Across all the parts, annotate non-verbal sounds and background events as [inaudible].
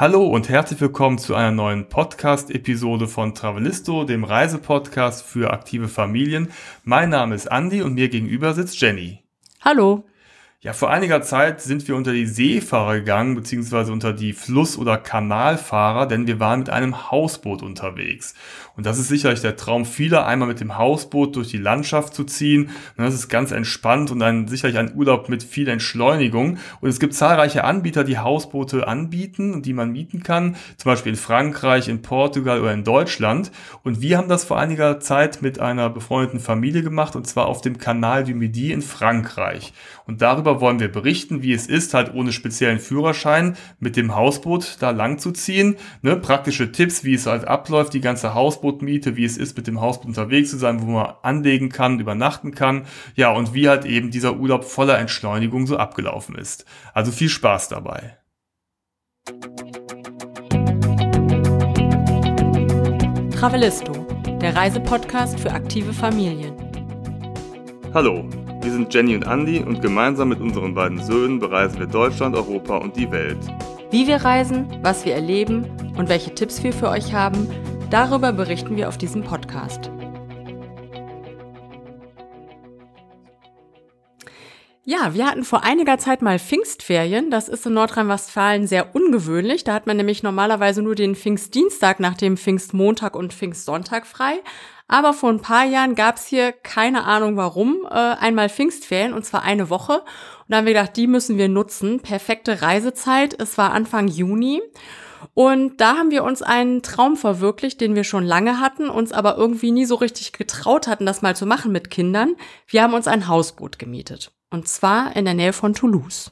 Hallo und herzlich willkommen zu einer neuen Podcast-Episode von Travelisto, dem Reisepodcast für aktive Familien. Mein Name ist Andy und mir gegenüber sitzt Jenny. Hallo. Ja, vor einiger Zeit sind wir unter die Seefahrer gegangen, beziehungsweise unter die Fluss- oder Kanalfahrer, denn wir waren mit einem Hausboot unterwegs. Und das ist sicherlich der Traum vieler, einmal mit dem Hausboot durch die Landschaft zu ziehen. Und das ist ganz entspannt und ein, sicherlich ein Urlaub mit viel Entschleunigung. Und es gibt zahlreiche Anbieter, die Hausboote anbieten und die man mieten kann. Zum Beispiel in Frankreich, in Portugal oder in Deutschland. Und wir haben das vor einiger Zeit mit einer befreundeten Familie gemacht und zwar auf dem Kanal du Midi in Frankreich. Und darüber wollen wir berichten, wie es ist, halt ohne speziellen Führerschein mit dem Hausboot da lang zu ziehen. Ne? Praktische Tipps, wie es halt abläuft, die ganze Hausbootmiete, wie es ist, mit dem Hausboot unterwegs zu sein, wo man anlegen kann, übernachten kann. Ja, und wie halt eben dieser Urlaub voller Entschleunigung so abgelaufen ist. Also viel Spaß dabei. Travelisto, der Reisepodcast für aktive Familien. Hallo, wir sind Jenny und Andy und gemeinsam mit unseren beiden Söhnen bereisen wir Deutschland, Europa und die Welt. Wie wir reisen, was wir erleben und welche Tipps wir für euch haben, darüber berichten wir auf diesem Podcast. Ja, wir hatten vor einiger Zeit mal Pfingstferien. Das ist in Nordrhein-Westfalen sehr ungewöhnlich. Da hat man nämlich normalerweise nur den Pfingstdienstag nach dem Pfingstmontag und Pfingstsonntag frei. Aber vor ein paar Jahren gab's hier, keine Ahnung warum, äh, einmal Pfingstferien und zwar eine Woche. Und da haben wir gedacht, die müssen wir nutzen. Perfekte Reisezeit. Es war Anfang Juni. Und da haben wir uns einen Traum verwirklicht, den wir schon lange hatten, uns aber irgendwie nie so richtig getraut hatten, das mal zu machen mit Kindern. Wir haben uns ein Hausboot gemietet. Und zwar in der Nähe von Toulouse.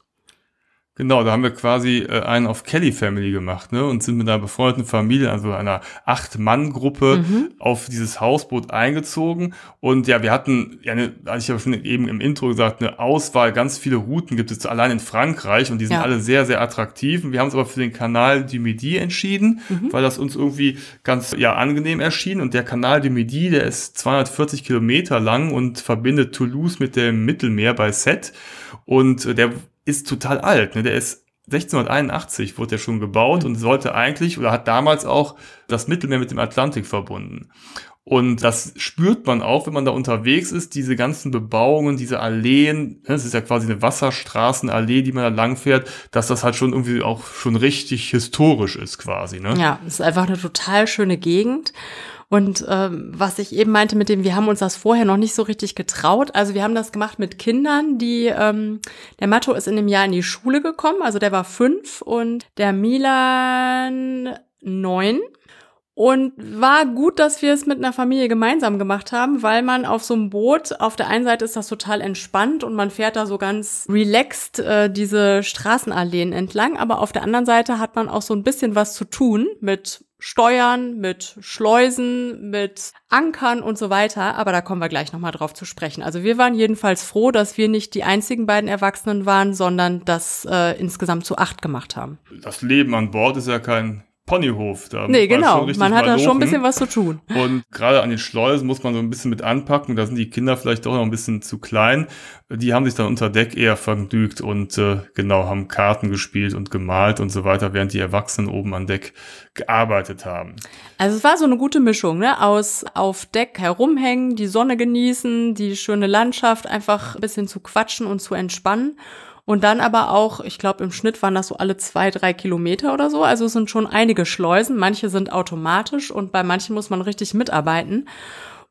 Genau, da haben wir quasi äh, einen auf Kelly Family gemacht, ne? Und sind mit einer befreundeten Familie, also einer Acht-Mann-Gruppe, mhm. auf dieses Hausboot eingezogen. Und ja, wir hatten, ja, ne, ich habe schon eben im Intro gesagt, eine Auswahl, ganz viele Routen gibt es allein in Frankreich und die sind ja. alle sehr, sehr attraktiv. Und wir haben uns aber für den Kanal du Midi entschieden, mhm. weil das uns irgendwie ganz ja angenehm erschien. Und der Kanal du Midi, der ist 240 Kilometer lang und verbindet Toulouse mit dem Mittelmeer bei Sète. Und äh, der ist total alt. Ne? Der ist 1681 wurde er schon gebaut und sollte eigentlich oder hat damals auch das Mittelmeer mit dem Atlantik verbunden. Und das spürt man auch, wenn man da unterwegs ist, diese ganzen Bebauungen, diese Alleen, es ne? ist ja quasi eine Wasserstraßenallee, die man da lang fährt, dass das halt schon irgendwie auch schon richtig historisch ist quasi. Ne? Ja, es ist einfach eine total schöne Gegend. Und ähm, was ich eben meinte mit dem, wir haben uns das vorher noch nicht so richtig getraut. Also wir haben das gemacht mit Kindern, die, ähm, der Matto ist in dem Jahr in die Schule gekommen, also der war fünf und der Milan neun. Und war gut, dass wir es mit einer Familie gemeinsam gemacht haben, weil man auf so einem Boot, auf der einen Seite ist das total entspannt und man fährt da so ganz relaxed äh, diese Straßenalleen entlang, aber auf der anderen Seite hat man auch so ein bisschen was zu tun mit Steuern, mit Schleusen, mit Ankern und so weiter. Aber da kommen wir gleich nochmal drauf zu sprechen. Also wir waren jedenfalls froh, dass wir nicht die einzigen beiden Erwachsenen waren, sondern das äh, insgesamt zu acht gemacht haben. Das Leben an Bord ist ja kein Ponyhof. Da nee, genau. Man hat da schon ein bisschen was zu tun. Und gerade an den Schleusen muss man so ein bisschen mit anpacken. Da sind die Kinder vielleicht doch noch ein bisschen zu klein. Die haben sich dann unter Deck eher vergnügt und äh, genau haben Karten gespielt und gemalt und so weiter, während die Erwachsenen oben an Deck gearbeitet haben. Also es war so eine gute Mischung, ne? Aus auf Deck herumhängen, die Sonne genießen, die schöne Landschaft, einfach ein bisschen zu quatschen und zu entspannen. Und dann aber auch, ich glaube, im Schnitt waren das so alle zwei, drei Kilometer oder so. Also es sind schon einige Schleusen. Manche sind automatisch und bei manchen muss man richtig mitarbeiten.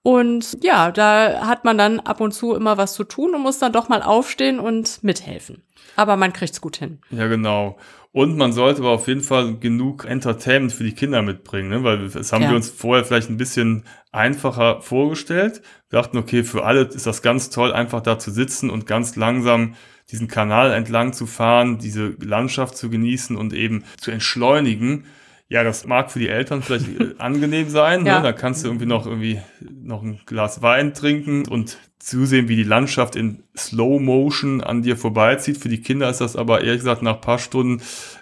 Und ja, da hat man dann ab und zu immer was zu tun und muss dann doch mal aufstehen und mithelfen. Aber man kriegt's gut hin. Ja, genau. Und man sollte aber auf jeden Fall genug Entertainment für die Kinder mitbringen, ne? weil das haben ja. wir uns vorher vielleicht ein bisschen einfacher vorgestellt. Wir dachten, okay, für alle ist das ganz toll, einfach da zu sitzen und ganz langsam diesen Kanal entlang zu fahren, diese Landschaft zu genießen und eben zu entschleunigen. Ja, das mag für die Eltern vielleicht äh, [laughs] angenehm sein. Ne? Ja. Ne? Da kannst du irgendwie noch irgendwie noch ein Glas Wein trinken und zusehen, wie die Landschaft in Slow Motion an dir vorbeizieht. Für die Kinder ist das aber ehrlich gesagt nach paar Stunden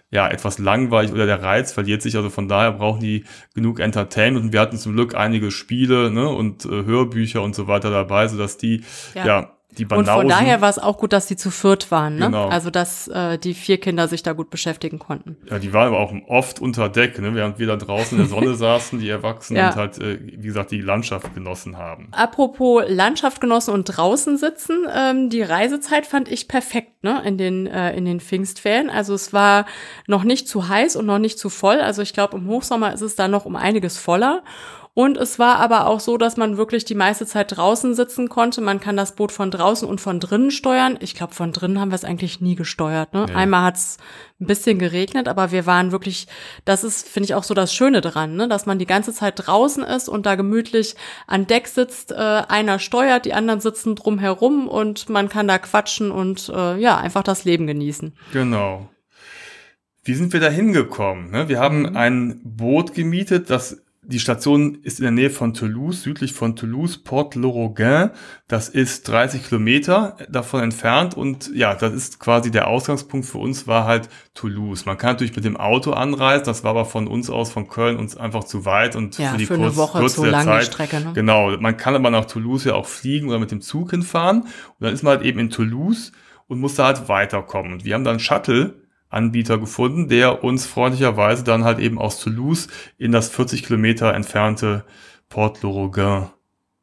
ja etwas langweilig oder der Reiz verliert sich. Also von daher brauchen die genug Entertainment. Und wir hatten zum Glück einige Spiele ne, und äh, Hörbücher und so weiter dabei, sodass die ja, ja die Banausen. Und von daher war es auch gut, dass sie zu viert waren, ne? Genau. Also dass äh, die vier Kinder sich da gut beschäftigen konnten. Ja, die waren aber auch oft unter Deck, ne? während wir da draußen in der Sonne [laughs] saßen, die Erwachsenen ja. und halt, äh, wie gesagt, die Landschaft genossen haben. Apropos Landschaft genossen und draußen sitzen, ähm, die Reisezeit fand ich perfekt, ne? In den, äh, in den Pfingstferien. Also es war noch nicht zu heiß und noch nicht zu voll. Also ich glaube, im Hochsommer ist es da noch um einiges voller. Und es war aber auch so, dass man wirklich die meiste Zeit draußen sitzen konnte. Man kann das Boot von draußen und von drinnen steuern. Ich glaube, von drinnen haben wir es eigentlich nie gesteuert. Ne? Nee. Einmal hat es ein bisschen geregnet, aber wir waren wirklich, das ist, finde ich, auch so das Schöne dran, ne? dass man die ganze Zeit draußen ist und da gemütlich an Deck sitzt. Äh, einer steuert, die anderen sitzen drumherum und man kann da quatschen und äh, ja, einfach das Leben genießen. Genau. Wie sind wir da hingekommen? Ne? Wir haben mhm. ein Boot gemietet, das die Station ist in der Nähe von Toulouse, südlich von Toulouse, Port Loroguin. Das ist 30 Kilometer davon entfernt und ja, das ist quasi der Ausgangspunkt für uns war halt Toulouse. Man kann natürlich mit dem Auto anreisen, das war aber von uns aus, von Köln uns einfach zu weit und ja, für die für kurz, eine Woche kurze zu lange Zeit, Strecke. Ne? Genau, man kann aber nach Toulouse ja auch fliegen oder mit dem Zug hinfahren und dann ist man halt eben in Toulouse und muss da halt weiterkommen. Und wir haben dann Shuttle Anbieter gefunden, der uns freundlicherweise dann halt eben aus Toulouse in das 40 Kilometer entfernte Port Loroguin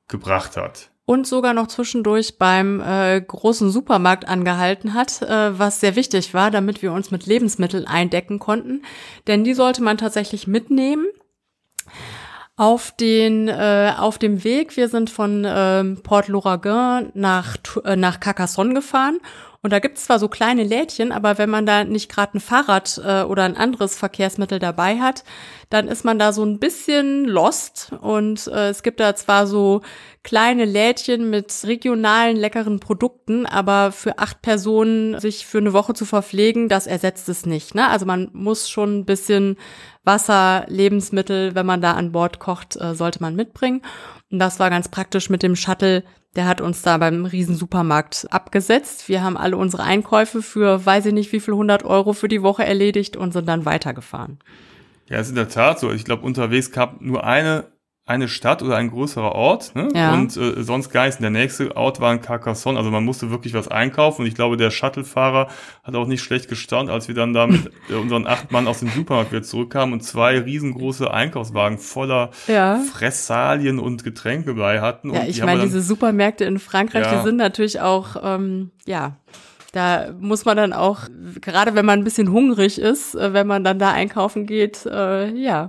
gebracht hat. Und sogar noch zwischendurch beim äh, großen Supermarkt angehalten hat, äh, was sehr wichtig war, damit wir uns mit Lebensmitteln eindecken konnten. Denn die sollte man tatsächlich mitnehmen auf den äh, auf dem Weg. Wir sind von äh, Port Loroguin nach äh, nach Carcassonne gefahren und da gibt es zwar so kleine Lädchen, aber wenn man da nicht gerade ein Fahrrad äh, oder ein anderes Verkehrsmittel dabei hat, dann ist man da so ein bisschen lost. Und äh, es gibt da zwar so kleine Lädchen mit regionalen leckeren Produkten, aber für acht Personen sich für eine Woche zu verpflegen, das ersetzt es nicht. Ne? Also man muss schon ein bisschen Wasser, Lebensmittel, wenn man da an Bord kocht, äh, sollte man mitbringen. Und das war ganz praktisch mit dem Shuttle der hat uns da beim Riesensupermarkt abgesetzt. Wir haben alle unsere Einkäufe für weiß ich nicht wie viel 100 Euro für die Woche erledigt und sind dann weitergefahren. Ja, ist in der Tat so. Ich glaube, unterwegs gab nur eine eine Stadt oder ein größerer Ort ne? ja. und äh, sonst gar nichts. Der nächste Ort war in Carcassonne, also man musste wirklich was einkaufen und ich glaube, der Shuttlefahrer hat auch nicht schlecht gestaunt, als wir dann da mit [laughs] äh, unseren acht Mann aus dem Supermarkt wieder zurückkamen und zwei riesengroße Einkaufswagen voller ja. Fressalien und Getränke bei hatten. Ja, ich meine, diese Supermärkte in Frankreich, ja. die sind natürlich auch, ähm, ja, da muss man dann auch, gerade wenn man ein bisschen hungrig ist, äh, wenn man dann da einkaufen geht, äh, ja,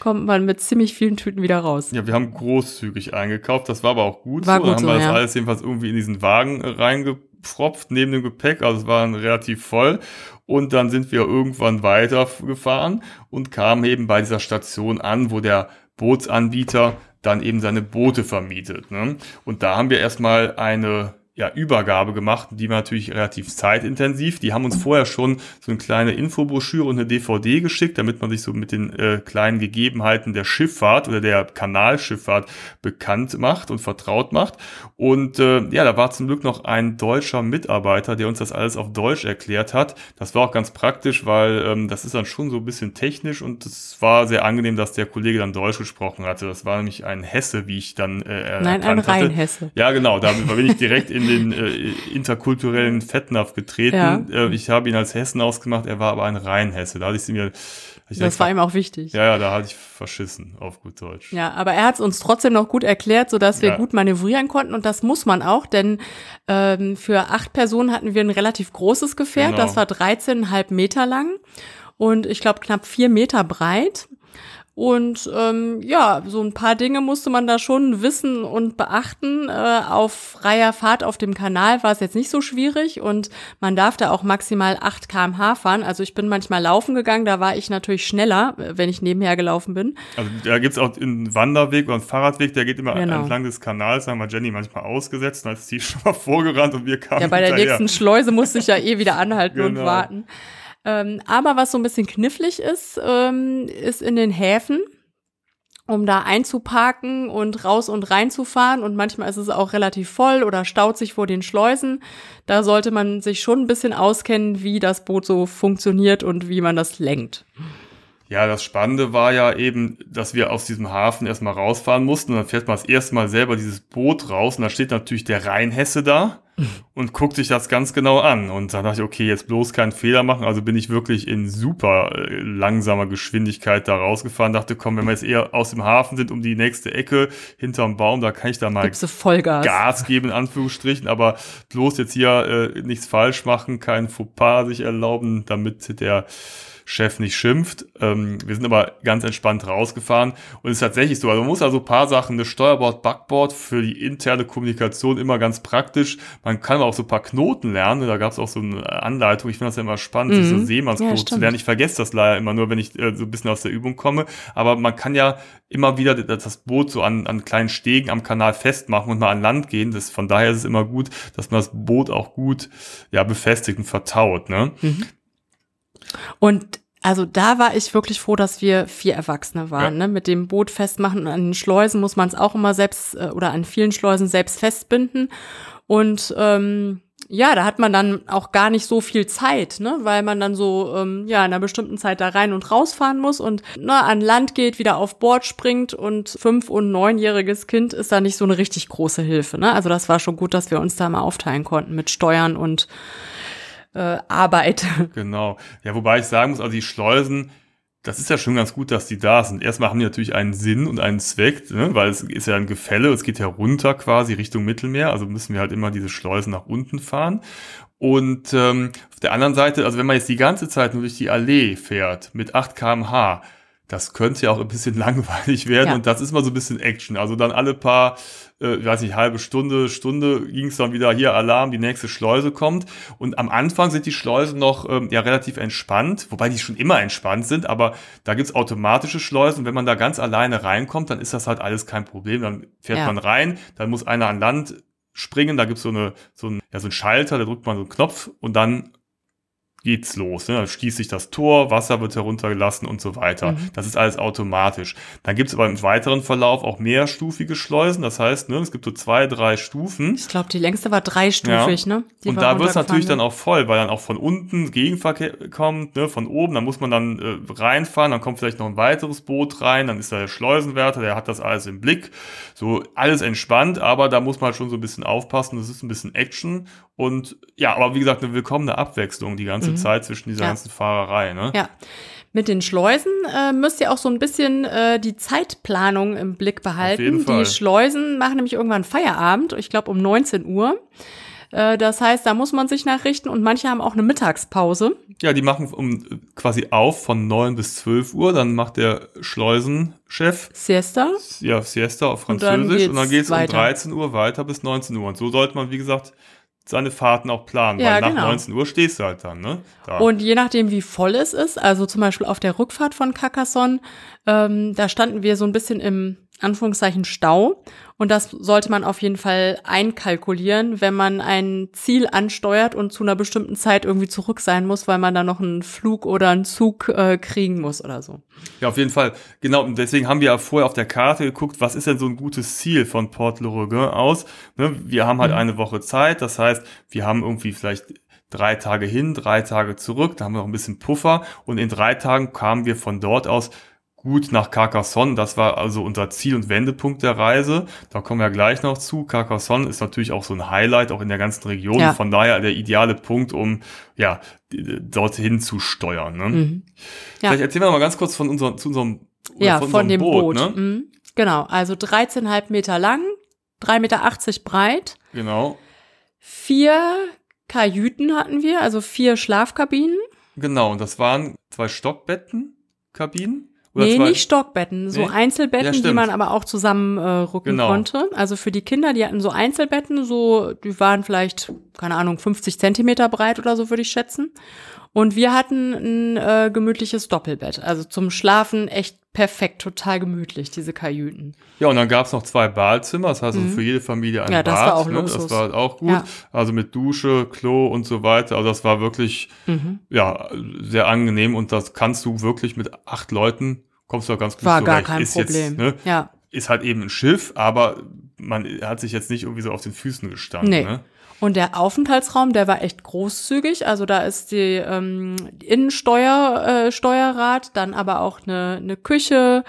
kommt man mit ziemlich vielen Tüten wieder raus. Ja, wir haben großzügig eingekauft, das war aber auch gut war so. Gut dann haben so, wir das ja. alles jedenfalls irgendwie in diesen Wagen reingepfropft, neben dem Gepäck, also es war dann relativ voll. Und dann sind wir irgendwann weitergefahren und kamen eben bei dieser Station an, wo der Bootsanbieter dann eben seine Boote vermietet. Ne? Und da haben wir erstmal eine ja, Übergabe gemacht. Die war natürlich relativ zeitintensiv. Die haben uns vorher schon so eine kleine Infobroschüre und eine DVD geschickt, damit man sich so mit den äh, kleinen Gegebenheiten der Schifffahrt oder der Kanalschifffahrt bekannt macht und vertraut macht. Und äh, ja, da war zum Glück noch ein deutscher Mitarbeiter, der uns das alles auf Deutsch erklärt hat. Das war auch ganz praktisch, weil ähm, das ist dann schon so ein bisschen technisch und es war sehr angenehm, dass der Kollege dann Deutsch gesprochen hatte. Das war nämlich ein Hesse, wie ich dann äh, Nein, ein Rheinhesse. Ja, genau. Da bin ich direkt in den äh, interkulturellen Fettnapf getreten. Ja. Äh, ich habe ihn als Hessen ausgemacht, er war aber ein Rheinhesse. Da hatte ich sie mir. Das war ihm auch wichtig. Ja, ja, da hatte ich verschissen, auf gut Deutsch. Ja, aber er hat es uns trotzdem noch gut erklärt, sodass wir ja. gut manövrieren konnten. Und das muss man auch, denn ähm, für acht Personen hatten wir ein relativ großes Gefährt. Genau. Das war 13,5 Meter lang und ich glaube knapp vier Meter breit. Und ähm, ja, so ein paar Dinge musste man da schon wissen und beachten. Äh, auf freier Fahrt auf dem Kanal war es jetzt nicht so schwierig und man darf da auch maximal 8 km/h fahren. Also ich bin manchmal laufen gegangen, da war ich natürlich schneller, wenn ich nebenher gelaufen bin. Also da gibt's auch einen Wanderweg oder einen Fahrradweg, der geht immer genau. entlang des Kanals, haben wir Jenny manchmal ausgesetzt, dann ist sie [laughs] schon mal vorgerannt und wir kamen Ja, bei der hinterher. nächsten Schleuse musste ich ja eh wieder anhalten genau. und warten. Ähm, aber was so ein bisschen knifflig ist, ähm, ist in den Häfen um da einzuparken und raus und rein zu fahren. Und manchmal ist es auch relativ voll oder staut sich vor den Schleusen. Da sollte man sich schon ein bisschen auskennen, wie das Boot so funktioniert und wie man das lenkt. Ja, das Spannende war ja eben, dass wir aus diesem Hafen erstmal rausfahren mussten. Und dann fährt man das erste Mal selber dieses Boot raus. Und da steht natürlich der Rheinhesse da und guckt sich das ganz genau an. Und dann dachte ich, okay, jetzt bloß keinen Fehler machen. Also bin ich wirklich in super äh, langsamer Geschwindigkeit da rausgefahren. Dachte, komm, wenn wir jetzt eher aus dem Hafen sind, um die nächste Ecke hinterm Baum, da kann ich da mal Vollgas. Gas geben, in Anführungsstrichen. Aber bloß jetzt hier äh, nichts falsch machen, kein Fauxpas sich erlauben, damit der Chef nicht schimpft. Ähm, wir sind aber ganz entspannt rausgefahren und es ist tatsächlich so. Also man muss also ein paar Sachen, eine Steuerbord, Backboard für die interne Kommunikation immer ganz praktisch. Man kann aber auch so ein paar Knoten lernen. Da gab es auch so eine Anleitung. Ich finde das ja immer spannend, mhm. diese Seemannsknoten ja, zu lernen. Ich vergesse das leider immer nur, wenn ich äh, so ein bisschen aus der Übung komme. Aber man kann ja immer wieder das Boot so an, an kleinen Stegen am Kanal festmachen und mal an Land gehen. Das, von daher ist es immer gut, dass man das Boot auch gut ja, befestigt und vertaut. Ne? Mhm. Und also da war ich wirklich froh, dass wir vier Erwachsene waren. Ja. Ne? Mit dem Boot festmachen und an den Schleusen muss man es auch immer selbst äh, oder an vielen Schleusen selbst festbinden. Und ähm, ja, da hat man dann auch gar nicht so viel Zeit, ne? weil man dann so ähm, ja in einer bestimmten Zeit da rein und rausfahren muss und ne, an Land geht, wieder auf Bord springt und fünf- und neunjähriges Kind ist da nicht so eine richtig große Hilfe. Ne? Also das war schon gut, dass wir uns da mal aufteilen konnten mit Steuern und äh, Arbeit. [laughs] Genau. Ja, wobei ich sagen muss, also die Schleusen, das ist ja schon ganz gut, dass die da sind. Erstmal haben die natürlich einen Sinn und einen Zweck, ne? weil es ist ja ein Gefälle, es geht ja runter quasi Richtung Mittelmeer, also müssen wir halt immer diese Schleusen nach unten fahren. Und ähm, auf der anderen Seite, also wenn man jetzt die ganze Zeit nur durch die Allee fährt mit 8 kmh, das könnte ja auch ein bisschen [laughs] langweilig werden ja. und das ist mal so ein bisschen Action. Also dann alle paar äh, ich weiß nicht, halbe Stunde, Stunde ging es dann wieder hier Alarm, die nächste Schleuse kommt. Und am Anfang sind die Schleusen noch ähm, ja relativ entspannt, wobei die schon immer entspannt sind, aber da gibt's automatische Schleusen. Wenn man da ganz alleine reinkommt, dann ist das halt alles kein Problem. Dann fährt ja. man rein, dann muss einer an Land springen, da gibt's so, eine, so, ein, ja, so ein Schalter, da drückt man so einen Knopf und dann geht's los. Ne? Dann schließt sich das Tor, Wasser wird heruntergelassen und so weiter. Mhm. Das ist alles automatisch. Dann gibt's aber im weiteren Verlauf auch mehrstufige Schleusen. Das heißt, ne, es gibt so zwei, drei Stufen. Ich glaube, die längste war dreistufig, ja. ne? Die und da wird's natürlich dann auch voll, weil dann auch von unten Gegenverkehr kommt, ne? von oben. Dann muss man dann äh, reinfahren, dann kommt vielleicht noch ein weiteres Boot rein, dann ist da der Schleusenwärter, der hat das alles im Blick. So alles entspannt, aber da muss man halt schon so ein bisschen aufpassen. Das ist ein bisschen Action. Und ja, aber wie gesagt, eine willkommene Abwechslung die ganze mhm. Zeit zwischen dieser ja. ganzen Fahrerei. Ne? Ja. Mit den Schleusen äh, müsst ihr auch so ein bisschen äh, die Zeitplanung im Blick behalten. Die Schleusen machen nämlich irgendwann Feierabend, ich glaube um 19 Uhr. Äh, das heißt, da muss man sich nachrichten und manche haben auch eine Mittagspause. Ja, die machen um quasi auf von 9 bis 12 Uhr, dann macht der Schleusenchef Siesta. Ja, Siesta auf Französisch und dann geht es um 13 Uhr weiter bis 19 Uhr. Und so sollte man, wie gesagt, seine Fahrten auch planen, ja, weil nach genau. 19 Uhr stehst du halt dann, ne? Da. Und je nachdem, wie voll es ist, also zum Beispiel auf der Rückfahrt von Carcassonne, ähm, da standen wir so ein bisschen im Anführungszeichen Stau. Und das sollte man auf jeden Fall einkalkulieren, wenn man ein Ziel ansteuert und zu einer bestimmten Zeit irgendwie zurück sein muss, weil man da noch einen Flug oder einen Zug äh, kriegen muss oder so. Ja, auf jeden Fall. Genau. Und deswegen haben wir ja vorher auf der Karte geguckt, was ist denn so ein gutes Ziel von Port Le Roguin aus? Ne, wir haben halt mhm. eine Woche Zeit. Das heißt, wir haben irgendwie vielleicht drei Tage hin, drei Tage zurück, da haben wir noch ein bisschen Puffer und in drei Tagen kamen wir von dort aus gut nach Carcassonne. Das war also unser Ziel und Wendepunkt der Reise. Da kommen wir gleich noch zu. Carcassonne ist natürlich auch so ein Highlight, auch in der ganzen Region. Ja. Von daher der ideale Punkt, um ja dorthin zu steuern. Ne? Mhm. Ja. Vielleicht erzählen wir mal ganz kurz von unserem, zu unserem, ja, von, von dem Boot. Boot. Ne? Mhm. Genau, also 13,5 Meter lang, 3,80 Meter breit. Genau. Vier Kajüten hatten wir, also vier Schlafkabinen. Genau, und das waren zwei Stockbetten, Kabinen. Oder nee, zwei? nicht Stockbetten, so nee? Einzelbetten, ja, die man aber auch zusammen äh, rücken genau. konnte. Also für die Kinder, die hatten so Einzelbetten, so, die waren vielleicht, keine Ahnung, 50 Zentimeter breit oder so, würde ich schätzen. Und wir hatten ein äh, gemütliches Doppelbett. Also zum Schlafen echt perfekt, total gemütlich, diese Kajüten. Ja, und dann gab's noch zwei Badezimmer, das heißt also mhm. für jede Familie ein ja, das Bad. War auch ne? Das war auch gut. Ja. Also mit Dusche, Klo und so weiter. Also das war wirklich mhm. ja sehr angenehm und das kannst du wirklich mit acht Leuten kommst du auch ganz gut War zurecht. gar kein ist Problem. Jetzt, ne, ja. Ist halt eben ein Schiff, aber man hat sich jetzt nicht irgendwie so auf den Füßen gestanden. Nee. Ne? Und der Aufenthaltsraum, der war echt großzügig. Also da ist die ähm, Innensteuer, äh, Steuerrad, dann aber auch eine, eine Küche,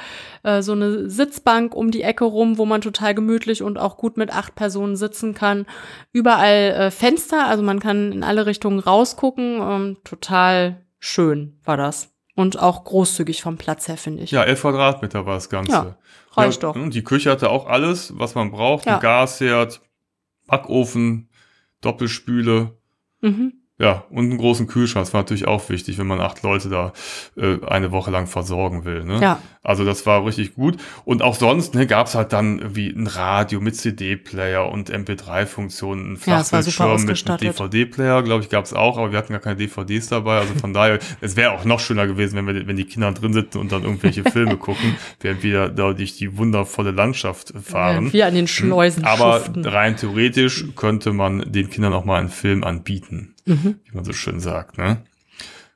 äh, so eine Sitzbank um die Ecke rum, wo man total gemütlich und auch gut mit acht Personen sitzen kann. Überall äh, Fenster, also man kann in alle Richtungen rausgucken. Ähm, total schön war das. Und auch großzügig vom Platz her, finde ich. Ja, elf Quadratmeter war das Ganze. Ja, reicht ja, doch. Die Küche hatte auch alles, was man braucht. Ja. Ein Gasherd, Backofen, Doppelspüle. Mhm. Ja, und einen großen Kühlschrank. Das war natürlich auch wichtig, wenn man acht Leute da äh, eine Woche lang versorgen will. Ne? Ja. Also das war richtig gut. Und auch sonst ne, gab es halt dann irgendwie ein Radio mit CD-Player und MP3-Funktionen, ein Ja, Flachbildschirm mit, mit. DVD-Player, glaube ich, gab es auch, aber wir hatten gar keine DVDs dabei. Also von daher, [laughs] es wäre auch noch schöner gewesen, wenn, wir, wenn die Kinder drin sitzen und dann irgendwelche Filme [laughs] gucken, während wir da durch die wundervolle Landschaft fahren. Ja, wie an den Schleusen Aber schuften. rein theoretisch könnte man den Kindern auch mal einen Film anbieten, Mhm. wie man so schön sagt. Ne?